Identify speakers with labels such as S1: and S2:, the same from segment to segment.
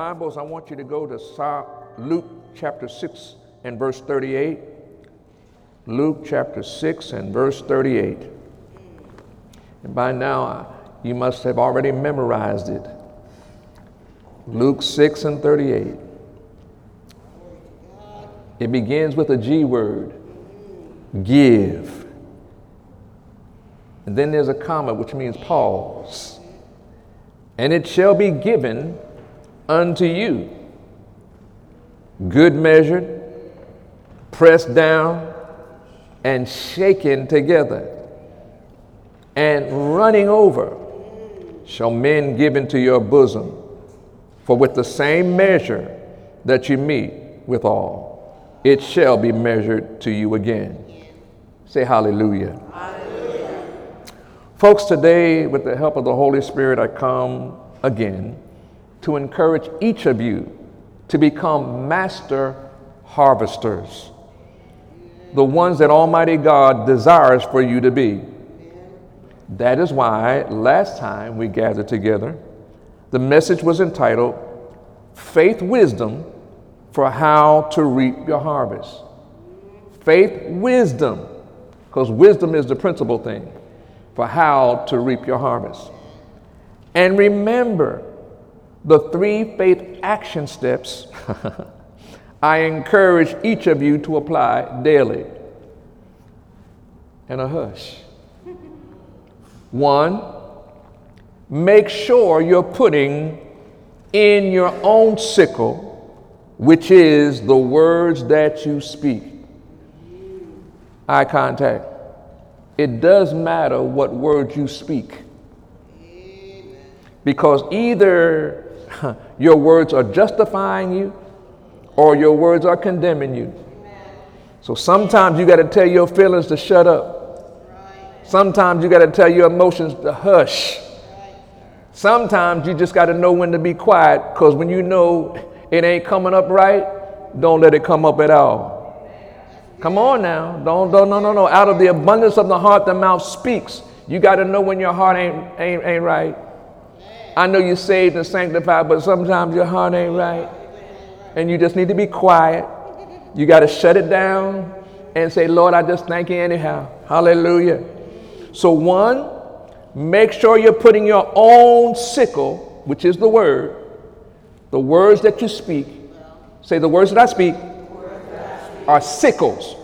S1: Bibles, I want you to go to Luke chapter 6 and verse 38. Luke chapter 6 and verse 38. And by now, uh, you must have already memorized it. Luke 6 and 38. It begins with a G word give. And then there's a comma, which means pause. And it shall be given unto you. Good measured, pressed down, and shaken together, and running over shall men give into your bosom. For with the same measure that you meet withal, it shall be measured to you again. Say hallelujah. hallelujah. Folks, today, with the help of the Holy Spirit, I come again to encourage each of you to become master harvesters, the ones that Almighty God desires for you to be. That is why last time we gathered together, the message was entitled Faith Wisdom for How to Reap Your Harvest. Faith Wisdom, because wisdom is the principal thing for how to reap your harvest. And remember, the three faith action steps I encourage each of you to apply daily. And a hush. One, make sure you're putting in your own sickle, which is the words that you speak. Eye contact. It does matter what words you speak. Because either your words are justifying you or your words are condemning you. So sometimes you got to tell your feelings to shut up. Sometimes you got to tell your emotions to hush. Sometimes you just got to know when to be quiet because when you know it ain't coming up right, don't let it come up at all. Come on now. Don't, don't, no, no, no. Out of the abundance of the heart, the mouth speaks. You got to know when your heart ain't, ain't, ain't right. I know you're saved and sanctified, but sometimes your heart ain't right. And you just need to be quiet. You got to shut it down and say, Lord, I just thank you anyhow. Hallelujah. So, one, make sure you're putting your own sickle, which is the word, the words that you speak. Say, the words that I speak are sickles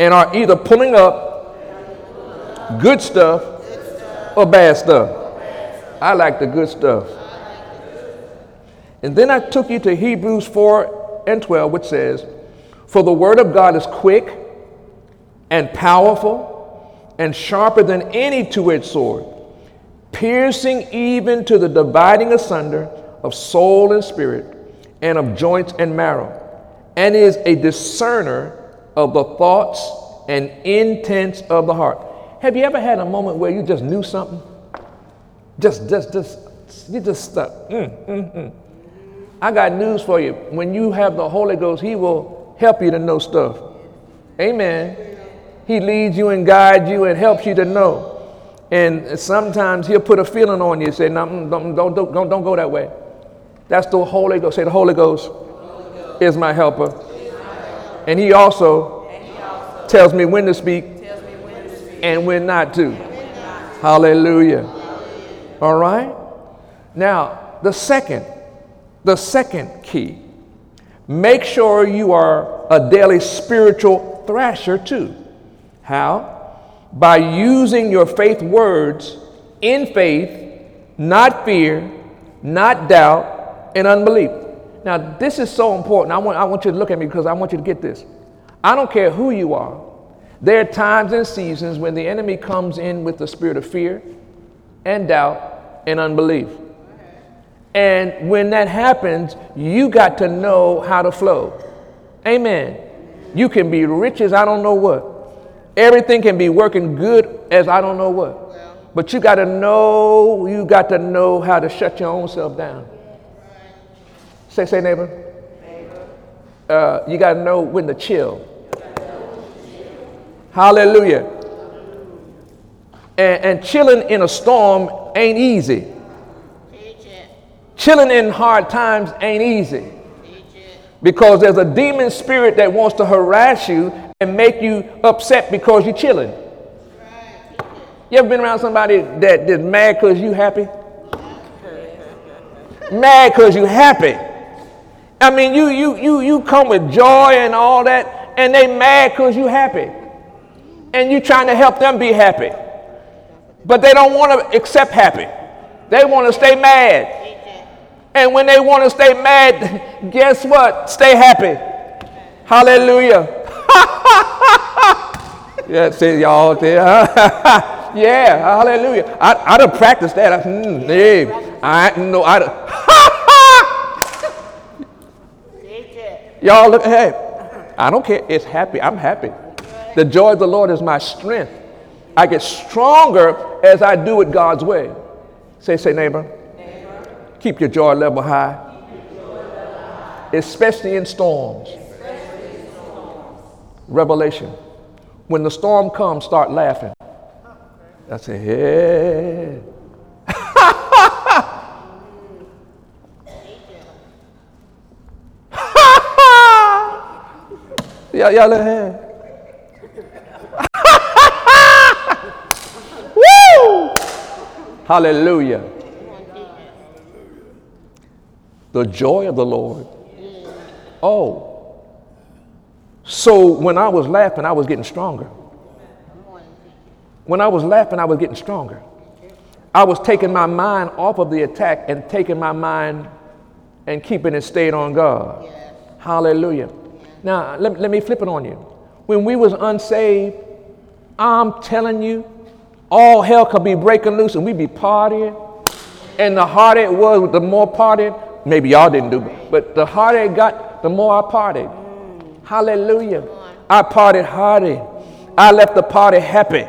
S1: and are either pulling up good stuff or bad stuff. I like the good stuff. And then I took you to Hebrews 4 and 12, which says, For the word of God is quick and powerful and sharper than any two edged sword, piercing even to the dividing asunder of soul and spirit, and of joints and marrow, and is a discerner of the thoughts and intents of the heart. Have you ever had a moment where you just knew something? Just, just, just, you just stuck. Mm, mm, mm. I got news for you. When you have the Holy Ghost, He will help you to know stuff. Amen. He leads you and guides you and helps you to know. And sometimes He'll put a feeling on you. Say, no, mm, don't, don't, don't, don't, don't go that way. That's the Holy Ghost. Say, the Holy Ghost, Holy Ghost. is my helper. Is my helper. And, he also, and He also tells me when to speak, when to speak. and when not to. When not to. Hallelujah. All right? Now, the second, the second key make sure you are a daily spiritual thrasher too. How? By using your faith words in faith, not fear, not doubt, and unbelief. Now, this is so important. I want, I want you to look at me because I want you to get this. I don't care who you are. There are times and seasons when the enemy comes in with the spirit of fear and doubt and unbelief. And when that happens, you got to know how to flow. Amen. You can be rich as I don't know what. Everything can be working good as I don't know what. But you got to know, you got to know how to shut your own self down. Say, say, neighbor. Uh, you got to know when to chill. Hallelujah. And, and chilling in a storm ain't easy. Chilling in hard times ain't easy because there's a demon spirit that wants to harass you and make you upset because you're chilling. You ever been around somebody that is mad because you happy? Mad because you happy. I mean, you you you you come with joy and all that, and they mad because you happy, and you trying to help them be happy, but they don't want to accept happy. They want to stay mad. And when they want to stay mad, guess what? Stay happy. Hallelujah. yeah, see y'all there. yeah, hallelujah. I, I'd have practiced that. I, mm, yeah, I know. I'd y'all look. Hey, I don't care. It's happy. I'm happy. The joy of the Lord is my strength. I get stronger as I do it God's way. Say, say, neighbor. Keep your joy level high, especially in storms. Revelation. When the storm comes, start laughing. I say, hey. yeah, y'all hey. Hallelujah the joy of the Lord. Oh. So when I was laughing, I was getting stronger. When I was laughing, I was getting stronger. I was taking my mind off of the attack and taking my mind and keeping it stayed on God. Yes. Hallelujah. Now, let, let me flip it on you. When we was unsaved, I'm telling you, all hell could be breaking loose and we'd be partying. And the harder it was, the more partying, Maybe y'all didn't do, but the harder it got, the more I partied. Hallelujah. I partied harder. I left the party happy.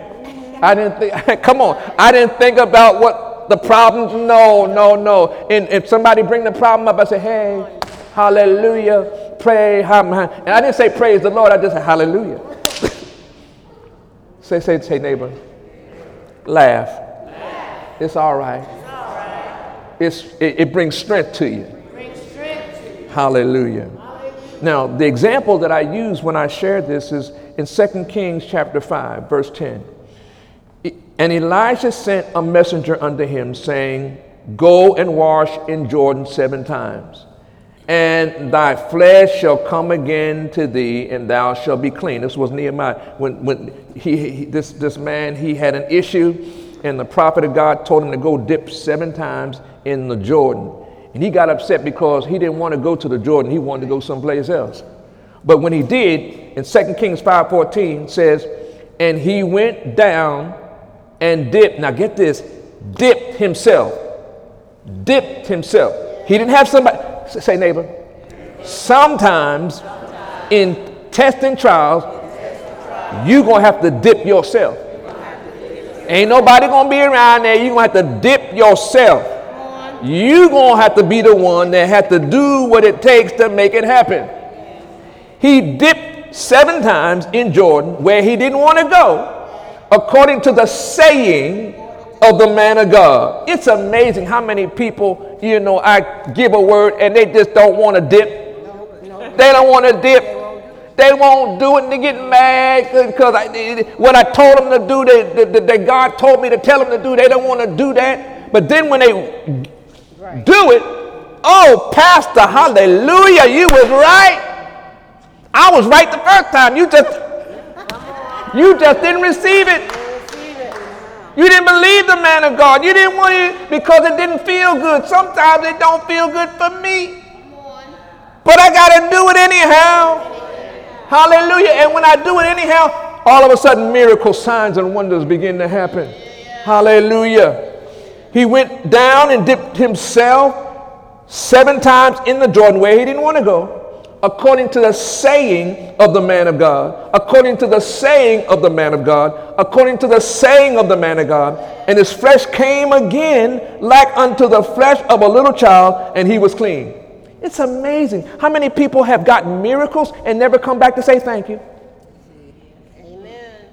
S1: I didn't think, come on, I didn't think about what the problems, no, no, no. And if somebody bring the problem up, I say, hey, hallelujah, pray, and I didn't say praise the Lord, I just said hallelujah. say, say, say, neighbor, laugh. laugh. It's all right it's, it, it brings strength to you. Hallelujah. Hallelujah. Now, the example that I use when I share this is in 2 Kings chapter 5, verse 10. And Elijah sent a messenger unto him, saying, Go and wash in Jordan seven times, and thy flesh shall come again to thee, and thou shalt be clean. This was Nehemiah. When, when he, he this, this man, he had an issue, and the prophet of God told him to go dip seven times in the Jordan. And he got upset because he didn't want to go to the Jordan. He wanted to go someplace else. But when he did, in 2 Kings 5.14 says, and he went down and dipped. Now get this, dipped himself. Dipped himself. He didn't have somebody, say neighbor. Sometimes in testing trials, you're going to have to dip yourself. Ain't nobody going to be around there. You're going to have to dip yourself you're going to have to be the one that had to do what it takes to make it happen. He dipped seven times in Jordan where he didn't want to go, according to the saying of the man of God. It's amazing how many people, you know, I give a word and they just don't want to dip. They don't want to dip. They won't do it and they get mad because I, what I told them to do, that God told me to tell them to do, they don't want to do that. But then when they do it. Oh, Pastor, hallelujah, you was right. I was right the first time. You just you just didn't receive it. You didn't believe the man of God. You didn't want it because it didn't feel good. Sometimes it don't feel good for me. But I got to do it anyhow. Hallelujah. And when I do it anyhow, all of a sudden miracles, signs, and wonders begin to happen. Hallelujah. He went down and dipped himself seven times in the Jordan where he didn't want to go, according to the saying of the man of God, according to the saying of the man of God, according to the saying of the man of God. And his flesh came again like unto the flesh of a little child, and he was clean. It's amazing how many people have gotten miracles and never come back to say thank you. Amen.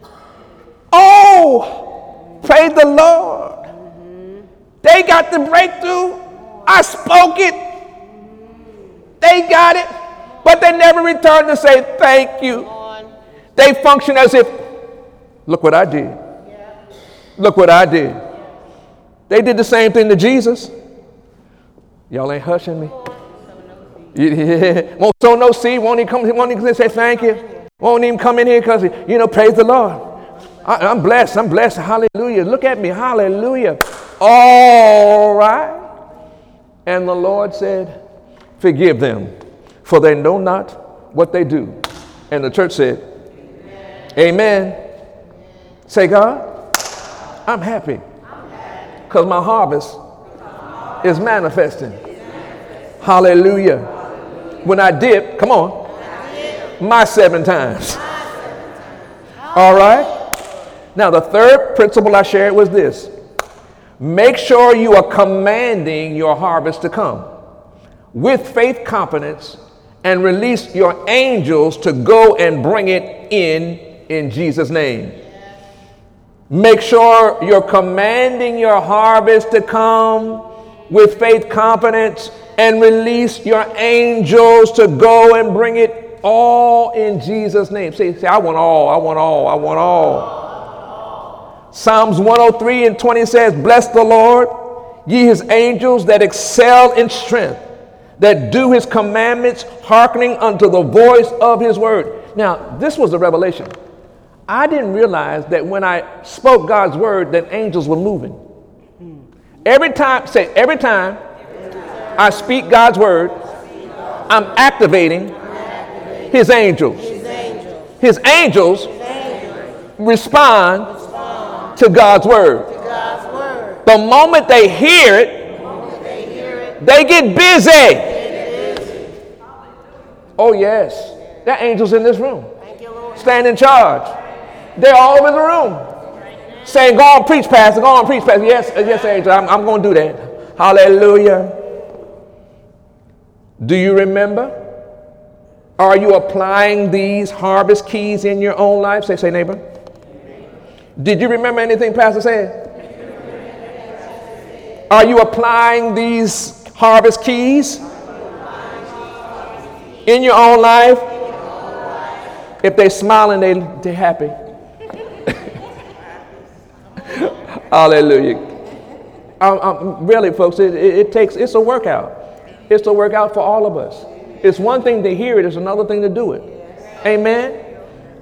S1: Oh, praise the Lord. They got the breakthrough. I spoke it. They got it, but they never return to say thank you. They function as if, look what I did. Look what I did. They did the same thing to Jesus. Y'all ain't hushing me. Yeah. Won't sow no seed. Won't even come. Won't even say thank you. Won't even come in here because you know praise the Lord. I, I'm blessed. I'm blessed. Hallelujah. Look at me. Hallelujah. All right. And the Lord said, Forgive them, for they know not what they do. And the church said, Amen. Amen. Say, God, I'm happy because my harvest is manifesting. Hallelujah. When I dip, come on, my seven times. All right? Now, the third principle I shared was this make sure you are commanding your harvest to come with faith confidence and release your angels to go and bring it in in Jesus' name. Make sure you're commanding your harvest to come with faith confidence and release your angels to go and bring it all in Jesus' name. Say, say I want all, I want all, I want all. Psalms 103 and 20 says, Bless the Lord, ye his angels that excel in strength, that do his commandments, hearkening unto the voice of his word. Now, this was the revelation. I didn't realize that when I spoke God's word, that angels were moving. Every time, say, every time I speak God's word, I'm activating his angels. His angels respond to God's word. The moment they hear it, they get busy. Oh, yes. That angel's in this room. Stand in charge. They're all over the room saying, Go on, preach, Pastor. Go on, preach, Pastor. Yes, uh, yes, angel. I'm, I'm going to do that. Hallelujah. Do you remember? Are you applying these harvest keys in your own life? Say, say, neighbor. Did you remember anything Pastor said? Are you applying these harvest keys in your own life? If they're smiling, they, they're happy. Hallelujah. Um, um, really, folks, it, it, it, takes, it's a workout. It's a workout for all of us. It's one thing to hear it, it's another thing to do it. Amen?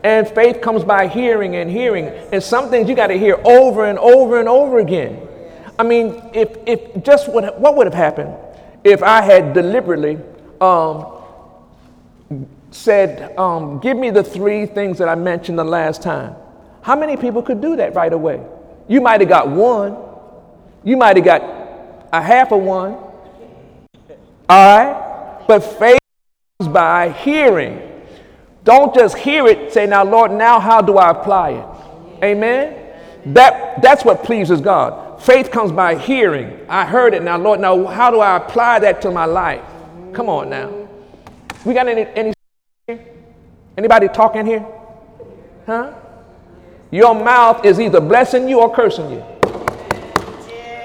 S1: And faith comes by hearing and hearing. And some things you got to hear over and over and over again. I mean, if, if just what, what would have happened if I had deliberately um, said, um, Give me the three things that I mentioned the last time? How many people could do that right away? You might have got one. You might have got a half of one. All right? But faith comes by hearing. Don't just hear it, say, now, Lord, now how do I apply it? Amen? That, that's what pleases God. Faith comes by hearing. I heard it now, Lord. Now, how do I apply that to my life? Come on now. We got any, any anybody talking here? Huh? Your mouth is either blessing you or cursing you.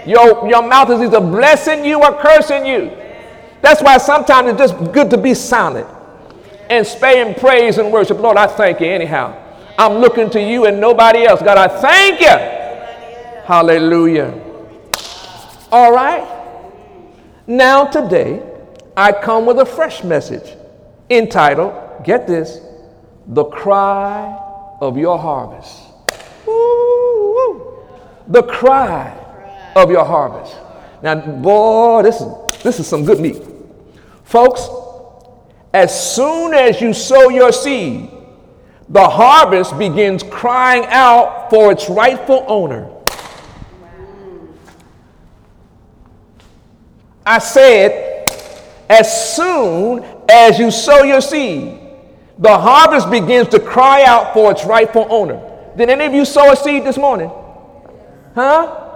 S1: Your, your mouth is either blessing you or cursing you. That's why sometimes it's just good to be silent and spay and praise and worship. Lord, I thank you anyhow. I'm looking to you and nobody else. God, I thank you. Hallelujah. All right. Now, today, I come with a fresh message entitled, get this, The Cry of Your Harvest. The cry of your harvest. Now, boy, this is, this is some good meat. Folks, as soon as you sow your seed, the harvest begins crying out for its rightful owner. I said, as soon as you sow your seed, the harvest begins to cry out for its rightful owner. Did any of you sow a seed this morning? Huh?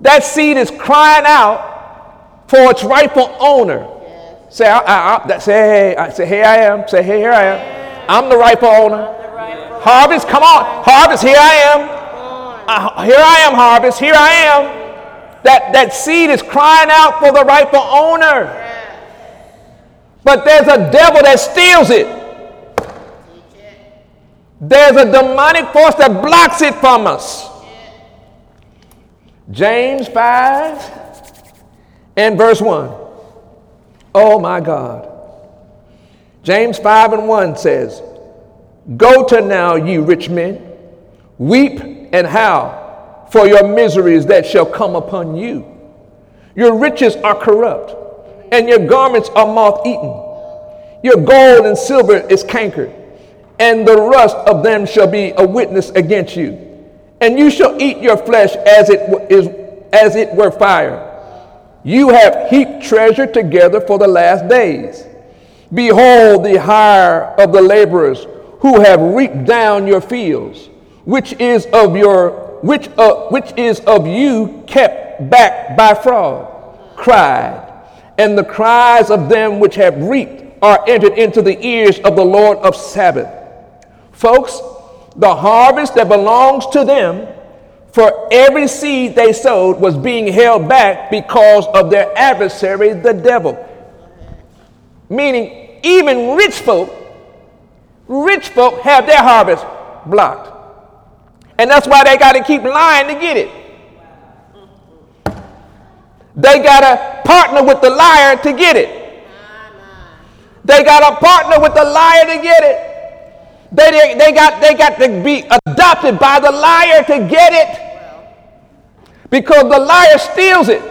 S1: That seed is crying out for its rightful owner. Yes. Say, I, I, I, say, hey, I say, hey, I am. Say, hey, here I am. I'm the rightful owner. The rightful harvest, come on. Harvest, here I am. Uh, here I am, harvest. Here I am. That, that seed is crying out for the rightful owner. But there's a devil that steals it. There's a demonic force that blocks it from us. James 5 and verse 1. Oh my God. James 5 and 1 says, Go to now, you rich men, weep and howl for your miseries that shall come upon you. Your riches are corrupt, and your garments are moth eaten. Your gold and silver is cankered, and the rust of them shall be a witness against you. And you shall eat your flesh as it is as it were fire. You have heaped treasure together for the last days. Behold the hire of the laborers who have reaped down your fields, which is of your which uh, which is of you kept back by fraud, cried, and the cries of them which have reaped are entered into the ears of the Lord of Sabbath. Folks, the harvest that belongs to them for every seed they sowed was being held back because of their adversary, the devil. Meaning, even rich folk, rich folk have their harvest blocked. And that's why they got to keep lying to get it. They got to partner with the liar to get it. They got to partner with the liar to get it. They, they, they, got, they got to be adopted by the liar to get it. Because the liar steals it.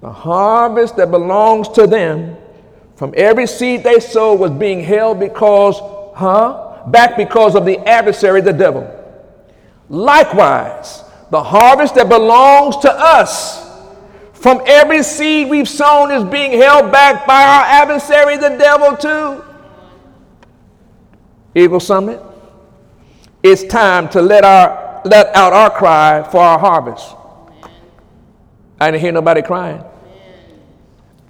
S1: The harvest that belongs to them from every seed they sow was being held because, huh? Back because of the adversary, the devil. Likewise, the harvest that belongs to us from every seed we've sown is being held back by our adversary, the devil, too. Eagle Summit, it's time to let, our, let out our cry for our harvest. I didn't hear nobody crying.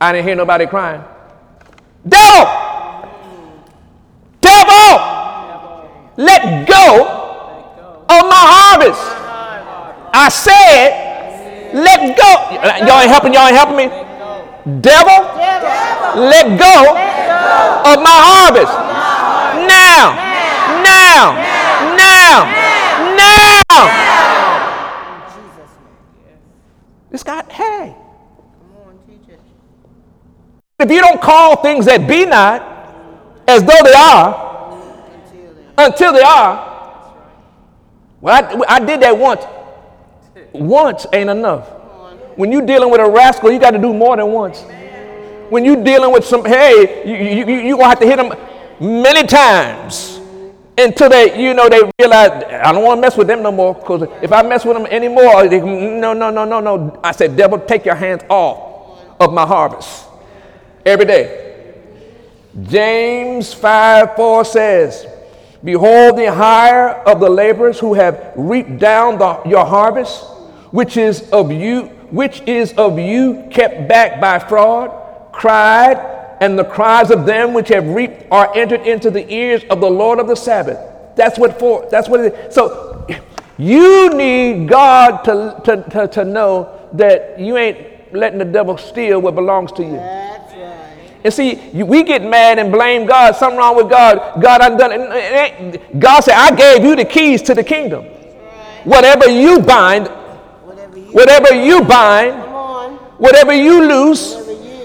S1: I didn't hear nobody crying. Devil! Devil! Let go of my harvest. I said, let go. Y'all ain't helping, y'all ain't helping me. Devil, let go of my harvest. Now, now, now, now. This guy, hey. If you don't call things that be not as though they are, until they are, well, I, I did that once. Once ain't enough. When you're dealing with a rascal, you got to do more than once. When you're dealing with some, hey, you, you, you, to have to hit them many times until they, you know, they realize, I don't want to mess with them no more because if I mess with them anymore, they, no, no, no, no, no. I said, devil, take your hands off of my harvest every day. James 5 4 says, Behold the hire of the laborers who have reaped down the, your harvest which is of you, which is of you kept back by fraud, cried, and the cries of them which have reaped are entered into the ears of the Lord of the Sabbath. That's what for. That's what it is. So you need God to, to, to, to know that you ain't letting the devil steal what belongs to you. That's right. And see, we get mad and blame God. Something wrong with God. God undone it. God said, I gave you the keys to the kingdom. Whatever you bind Whatever you bind, whatever you loose,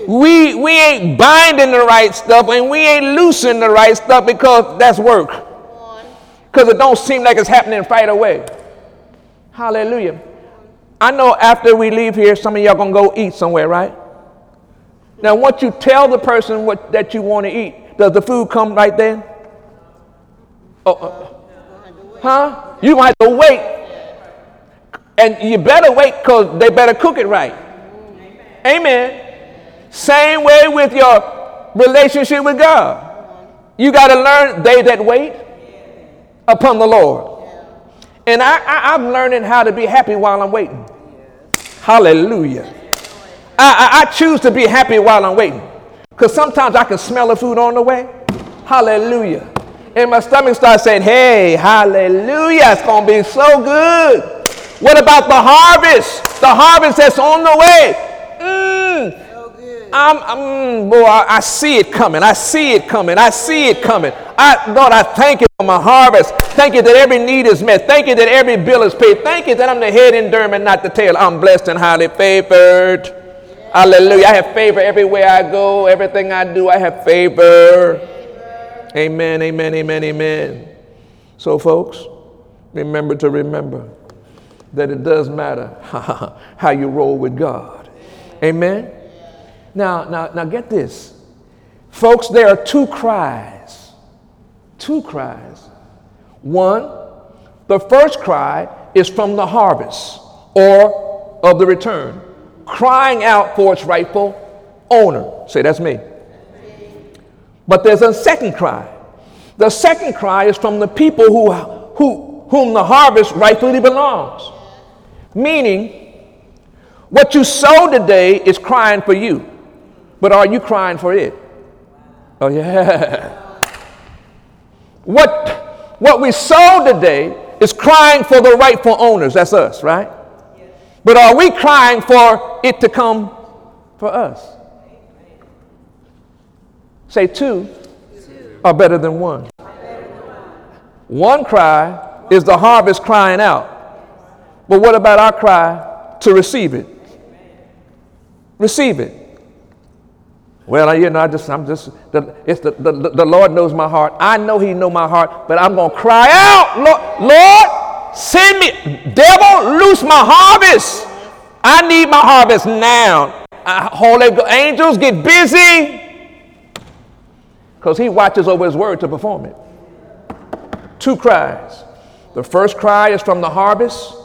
S1: we, we ain't binding the right stuff and we ain't loosing the right stuff because that's work. Because it don't seem like it's happening right away. Hallelujah. I know after we leave here, some of y'all gonna go eat somewhere, right? Now, once you tell the person what that you want to eat, does the food come right then? Oh, uh, huh? You might have to wait and you better wait because they better cook it right. Amen. Same way with your relationship with God. You got to learn they that wait upon the Lord. And I, I, am learning how to be happy while I'm waiting. Hallelujah. I, I, I choose to be happy while I'm waiting. Because sometimes I can smell the food on the way. Hallelujah. And my stomach starts saying, hey, hallelujah, it's going to be so good. What about the harvest? The harvest that's on the way. Mm. I'm, I'm, boy, I, I, see it coming. I see it coming. I see it coming. I, Lord, I thank you for my harvest. Thank you that every need is met. Thank you that every bill is paid. Thank you that I'm the head in Durham and not the tail. I'm blessed and highly favored. Hallelujah. I have favor everywhere I go. Everything I do, I have favor. Amen, amen, amen, amen. So, folks, remember to remember that it does matter how you roll with God. Amen. Now, now, now get this. Folks, there are two cries. Two cries. One, the first cry is from the harvest or of the return, crying out for its rightful owner. Say, that's me. But there's a second cry. The second cry is from the people who, who, whom the harvest rightfully belongs. Meaning, what you sow today is crying for you. But are you crying for it? Oh, yeah. What, what we sow today is crying for the rightful owners. That's us, right? But are we crying for it to come for us? Say two, two. are better than one. One cry is the harvest crying out. But what about our cry to receive it? Receive it. Well, you know, I just, I'm just, the, it's the, the, the Lord knows my heart. I know He know my heart, but I'm going to cry out, Lord, Lord, send me, devil, loose my harvest. I need my harvest now. Uh, holy angels, get busy. Because He watches over His word to perform it. Two cries. The first cry is from the harvest,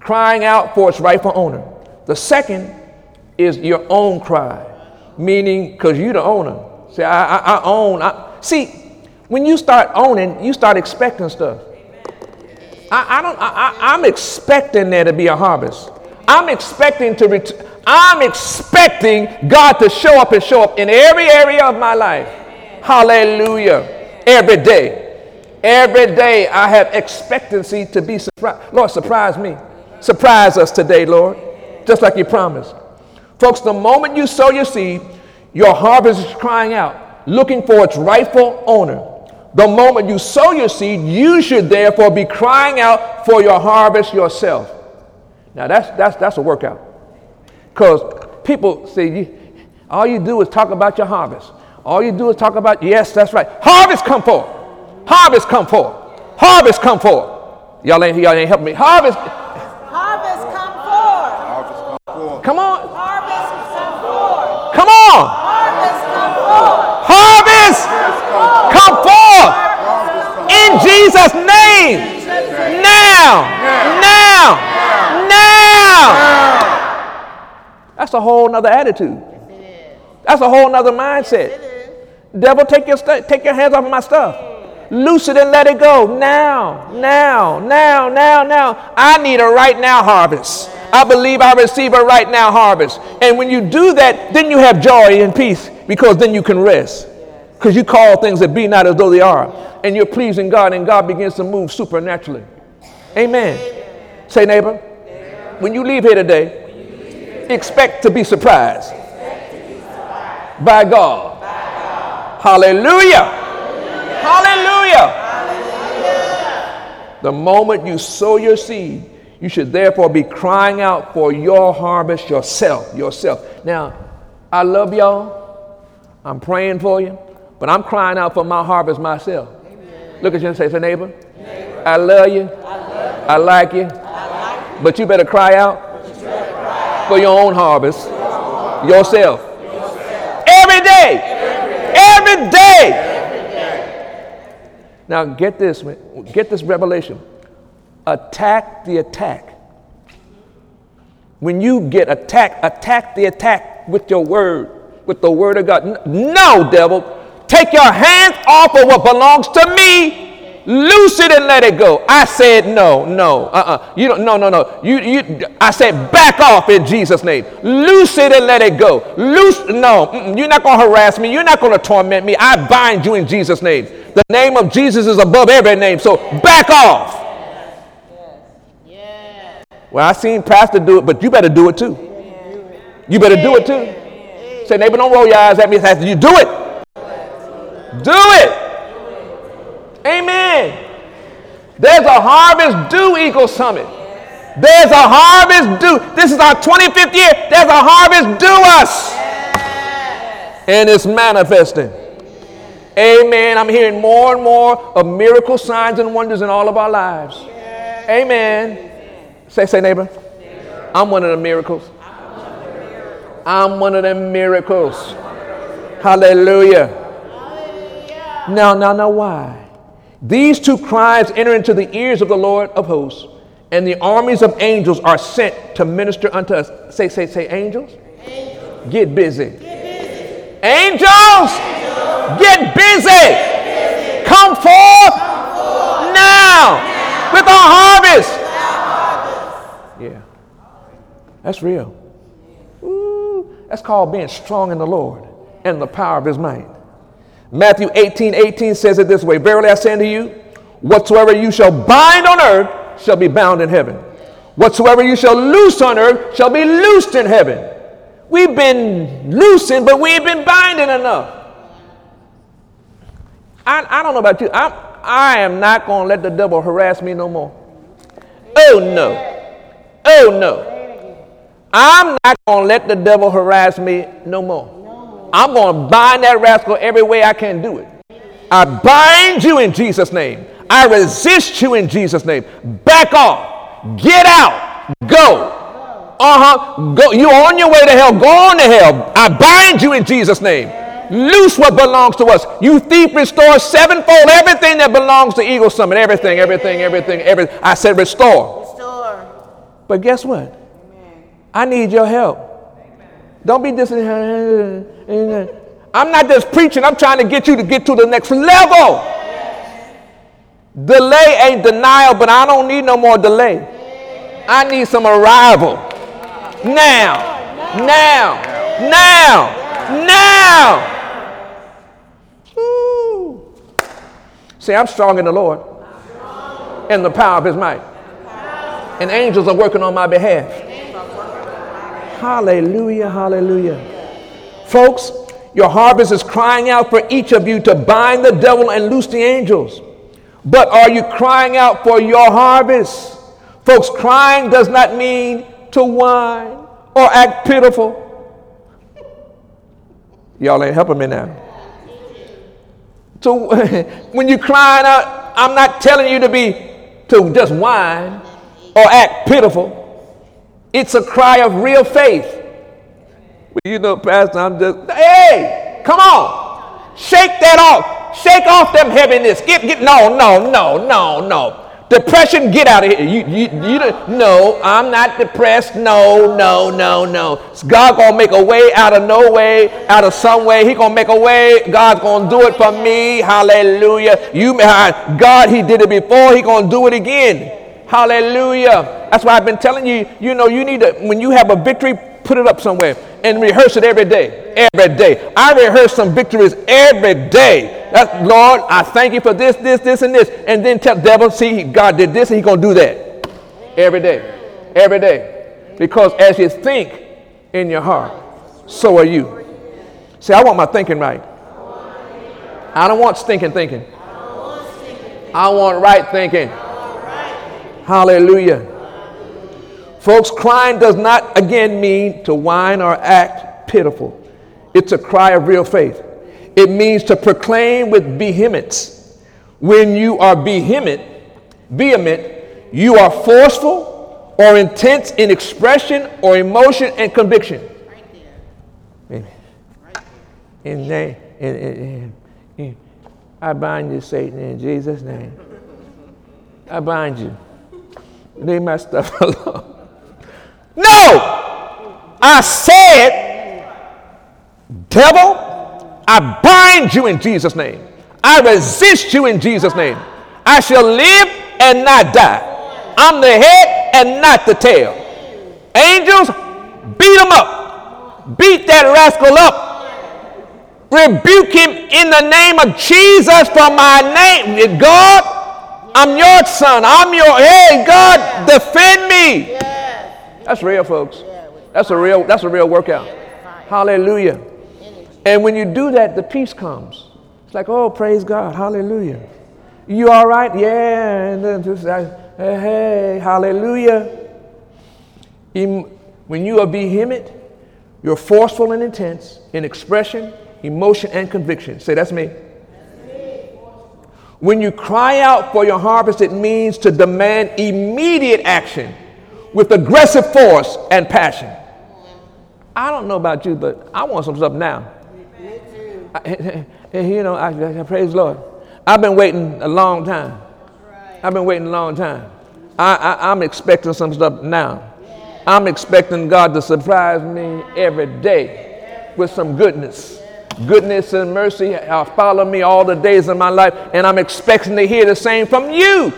S1: crying out for its rightful owner. The second is your own cry, meaning because you're the owner. Say, I, I, I own. I, see, when you start owning, you start expecting stuff. I, I don't. I, I'm expecting there to be a harvest. I'm expecting to. Ret- I'm expecting God to show up and show up in every area of my life. Hallelujah. Every day. Every day I have expectancy to be surprised. Lord, surprise me. Surprise us today, Lord. Just like you promised. Folks, the moment you sow your seed, your harvest is crying out, looking for its rightful owner. The moment you sow your seed, you should therefore be crying out for your harvest yourself. Now that's that's that's a workout. Because people say you all you do is talk about your harvest. All you do is talk about, yes, that's right. Harvest come forth. Harvest come forth. Harvest come forth. Y'all ain't y'all ain't helping me. Harvest.
S2: Harvest come forth. Harvest come
S1: forth. Come on.
S2: Come on.
S1: Harvest come forth. Harvest come forth. In Jesus' name. Now. Now. Now. That's a whole nother attitude. That's a whole nother mindset. Devil, take your, st- take your hands off of my stuff. Loose it and let it go. Now, now, now, now, now. I need a right now harvest. I believe I receive a right now harvest. And when you do that, then you have joy and peace because then you can rest. Because you call things that be not as though they are. And you're pleasing God, and God begins to move supernaturally. Amen. Say, neighbor, when you leave here today, expect to be surprised by God. Hallelujah. Hallelujah. The moment you sow your seed, you should therefore be crying out for your harvest yourself. Yourself. Now, I love y'all. I'm praying for you, but I'm crying out for my harvest myself. Amen. Look at you and say, say neighbor, neighbor. I, love you. I love you. I like you. I like you. But you better cry out, better cry for your own harvest, your own yourself. yourself. Every day. Every day. Every day. Every day. Now get this, get this revelation attack the attack. When you get attacked, attack the attack with your word, with the word of God. No, devil, take your hands off of what belongs to me Loose it and let it go. I said no, no, uh-uh. You don't, no, no, no. You, you, I said back off in Jesus' name. Loose it and let it go. Loose, no, you're not to harass me. You're not to torment me. I bind you in Jesus' name. The name of Jesus is above every name. So back off. Well, I seen Pastor do it, but you better do it too. You better do it too. Say, neighbor, don't roll your eyes at me. You do it. Do it. Amen. There's a harvest due, Eagle Summit. There's a harvest due. This is our 25th year. There's a harvest due us. And it's manifesting. Amen. I'm hearing more and more of miracle signs and wonders in all of our lives. Amen. Say, say, neighbor. I'm one of the miracles. I'm one of them miracles. Hallelujah. Now, now, now, why? These two cries enter into the ears of the Lord of hosts, and the armies of angels are sent to minister unto us. Say, say, say, angels. angels. Get, busy. get busy. Angels, angels. Get, busy. get busy. Come forth, Come forth. Now, now with our harvest. harvest. Yeah. That's real. Ooh, that's called being strong in the Lord and the power of his might. Matthew 18 18 says it this way Verily I say unto you, whatsoever you shall bind on earth shall be bound in heaven. Whatsoever you shall loose on earth shall be loosed in heaven. We've been loosing, but we ain't been binding enough. I, I don't know about you. I'm, I am not going to let the devil harass me no more. Oh, no. Oh, no. I'm not going to let the devil harass me no more. I'm going to bind that rascal every way I can do it. I bind you in Jesus' name. I resist you in Jesus' name. Back off. Get out. Go. Uh-huh. Go. You're on your way to hell. Go on to hell. I bind you in Jesus' name. Loose what belongs to us. You thief, restore sevenfold everything that belongs to Eagle Summit. Everything, everything, everything, everything. I said restore. Restore. But guess what? I need your help. Don't be just. I'm not just preaching, I'm trying to get you to get to the next level. Delay ain't denial, but I don't need no more delay. I need some arrival. Now, now, now, now. See, I'm strong in the Lord and the power of his might. And angels are working on my behalf. Hallelujah, hallelujah. Folks, your harvest is crying out for each of you to bind the devil and loose the angels. But are you crying out for your harvest? Folks, crying does not mean to whine or act pitiful. Y'all ain't helping me now. So when you're crying out, I'm not telling you to be to just whine or act pitiful. It's a cry of real faith. You know, Pastor, I'm just, hey, come on. Shake that off. Shake off them heaviness. Get, get, no, no, no, no, no. Depression, get out of here. You, you, you, no, I'm not depressed. No, no, no, no. God gonna make a way out of no way, out of some way. He gonna make a way. God's gonna do it for me. Hallelujah. You, God, He did it before. He gonna do it again. Hallelujah. That's why I've been telling you. You know, you need to when you have a victory, put it up somewhere and rehearse it every day. Every day. I rehearse some victories every day. That's, Lord, I thank you for this, this, this, and this. And then tell devil, see, God did this and he's going to do that. Every day. Every day. Because as you think in your heart, so are you. See, I want my thinking right. I don't want stinking thinking. I want right thinking. Hallelujah. Folks, crying does not again mean to whine or act pitiful. It's a cry of real faith. It means to proclaim with vehemence. When you are vehement, vehement, you are forceful or intense in expression or emotion and conviction. Right. Amen. In name, in, in, in, I bind you, Satan, in Jesus' name. I bind you. Leave my stuff alone. No! I said, devil, I bind you in Jesus' name. I resist you in Jesus' name. I shall live and not die. I'm the head and not the tail. Angels, beat him up. Beat that rascal up. Rebuke him in the name of Jesus for my name. God, I'm your son. I'm your, hey, God, defend me. That's real, folks. That's a real, that's a real workout. Hallelujah. And when you do that, the peace comes. It's like, oh, praise God. Hallelujah. You all right? Yeah. And then just like, hey, hey, hallelujah. When you are vehement, you're forceful and intense in expression, emotion, and conviction. Say, that's me. When you cry out for your harvest, it means to demand immediate action with aggressive force and passion. I don't know about you, but I want some stuff now. I, you know, I, I, praise Lord. I've been waiting a long time. I've been waiting a long time. I, I, I'm expecting some stuff now. I'm expecting God to surprise me every day with some goodness. Goodness and mercy follow me all the days of my life, and I'm expecting to hear the same from you.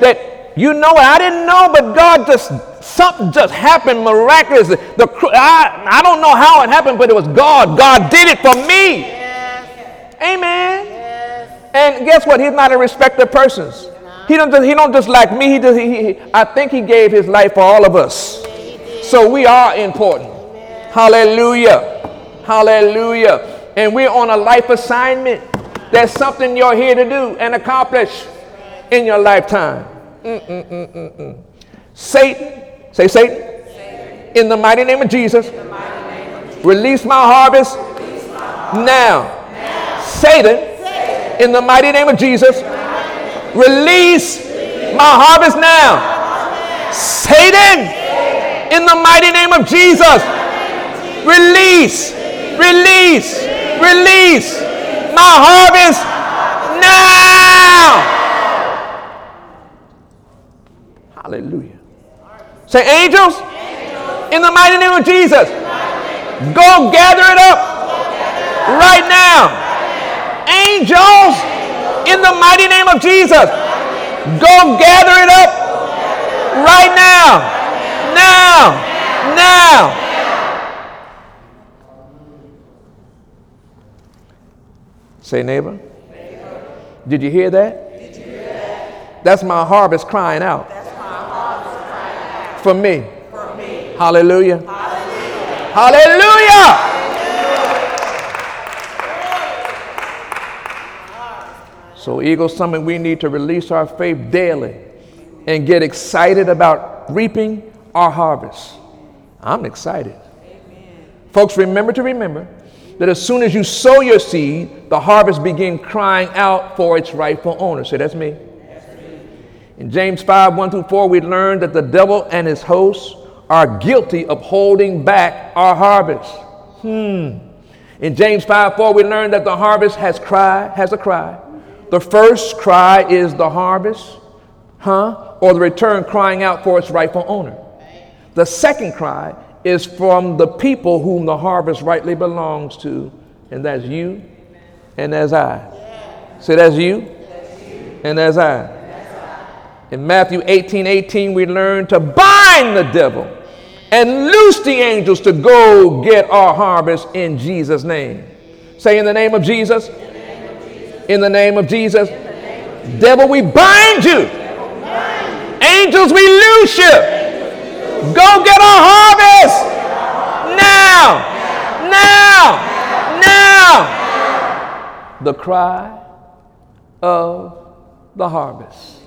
S1: That you know, I didn't know, but God just something just happened miraculously. The I, I don't know how it happened, but it was God. God did it for me. Yes. Amen. Yes. And guess what? He's not a respecter of persons. He don't just, he don't just like me. He, does, he, he, I think he gave his life for all of us. So we are important. Amen. Hallelujah. Hallelujah. And we're on a life assignment. There's something you're here to do and accomplish in your lifetime. Mm-mm-mm-mm-mm. Satan, say Satan, Satan. In, the mighty name of Jesus, release my harvest, now. Satan, in the mighty name of Jesus, release my harvest now. Satan, in the mighty name of Jesus. Release, release, release my harvest now. Hallelujah. Say, angels, in the mighty name of Jesus, go gather it up right now. Angels, in the mighty name of Jesus, go gather it up right now now. Now. Say, neighbor. Did you hear that? That's my harvest crying out. For me. Hallelujah. Hallelujah. So, Eagle Summit, we need to release our faith daily and get excited about reaping our harvest. I'm excited. Amen. Folks, remember to remember that as soon as you sow your seed, the harvest begins crying out for its rightful owner. Say, that's me. In James 5 1 through 4, we learned that the devil and his hosts are guilty of holding back our harvest. Hmm. In James 5 4, we learned that the harvest has cry, has a cry. The first cry is the harvest, huh? Or the return crying out for its rightful owner. The second cry is from the people whom the harvest rightly belongs to, and that's you and that's I. Say, that's you and that's I. In Matthew 18 18, we learn to bind the devil and loose the angels to go get our harvest in Jesus' name. Say, in the name of Jesus. In the name of Jesus. Devil, we bind you. Angels, we loose you. Go get our harvest now, now, now. The cry of the harvest.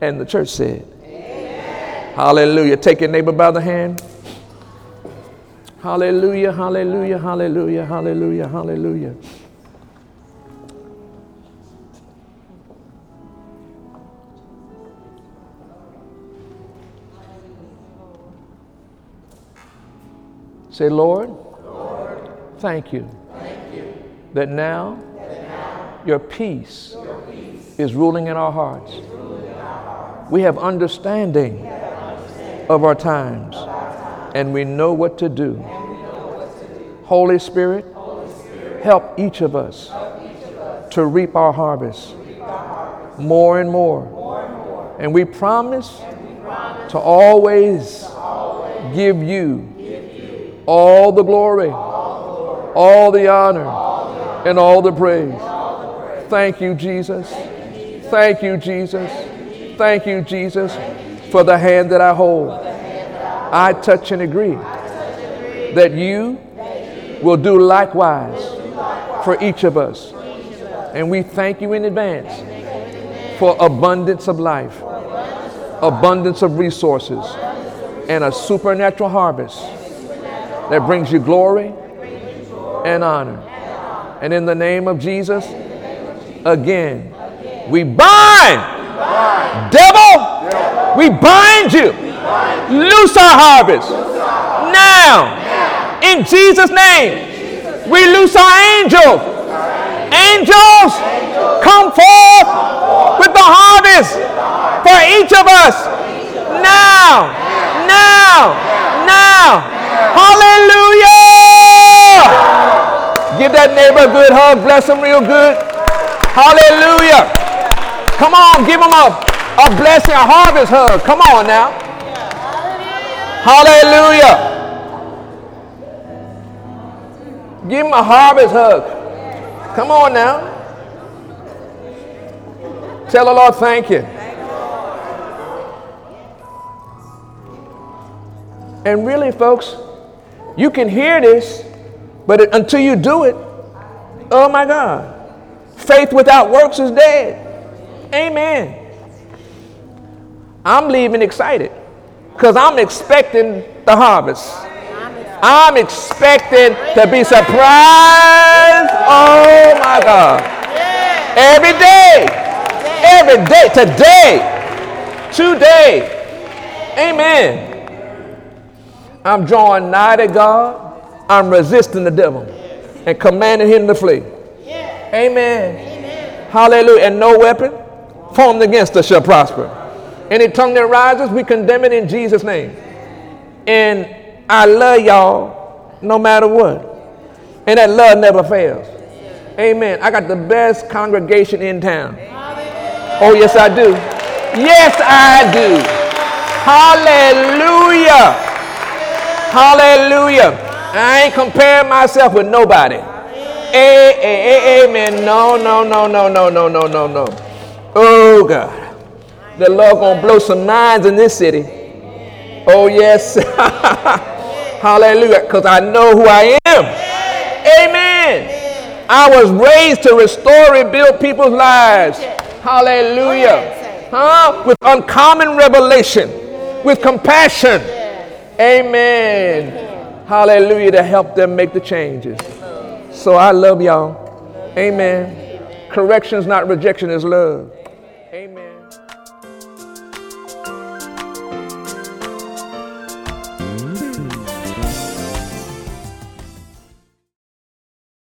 S1: And the church said, Amen. Hallelujah. Take your neighbor by the hand. Hallelujah, hallelujah, hallelujah, hallelujah, hallelujah. Say, Lord, Lord thank, you thank you that now, that now your, peace your peace is ruling in our hearts. In our hearts. We, have understanding we have understanding of our times, of our time. and we know what to do. What to do. Holy, Spirit, Holy Spirit, help each of us, each of us to reap our harvest. Reap our harvest. more and more. And we promise to always give you all the glory, all the honor, and all the praise. Thank you, Jesus. Thank you, Jesus. Thank you, Jesus, for the hand that I hold. I touch and agree that you will do likewise for each of us. And we thank you in advance for abundance of life, abundance of resources, and a supernatural harvest that brings you glory and honor. And in the name of Jesus, again, we bind, devil, we bind you, loose our harvest now. In Jesus' name, we loose our angels. Angels, come forth with the harvest for each of us now, now, now. Hallelujah! Give that neighbor a good hug, bless him real good. Hallelujah. Come on, give him a, a blessing, a harvest hug. Come on now. Hallelujah. Give him a harvest hug. Come on now. Tell the Lord, thank you. And really, folks, you can hear this, but it, until you do it, oh my God. Faith without works is dead. Amen. I'm leaving excited because I'm expecting the harvest. I'm expecting to be surprised. Oh my God. Every day. Every day. Today. Today. Amen. I'm drawing nigh to God. I'm resisting the devil and commanding him to flee. Amen. Hallelujah. And no weapon formed against us shall prosper. Any tongue that rises, we condemn it in Jesus' name. And I love y'all no matter what. And that love never fails. Amen. I got the best congregation in town. Oh, yes, I do. Yes, I do. Hallelujah. Hallelujah. I ain't comparing myself with nobody. Amen. No, no, no, no, no, no, no, no, no. Oh, God. The Lord gonna blow some minds in this city. Oh, yes. Hallelujah. Because I know who I am. Amen. I was raised to restore, rebuild people's lives. Hallelujah. Huh? With uncommon revelation, with compassion. Amen. Hallelujah. To help them make the changes. So I love y'all. Amen. Correction is not rejection, is love.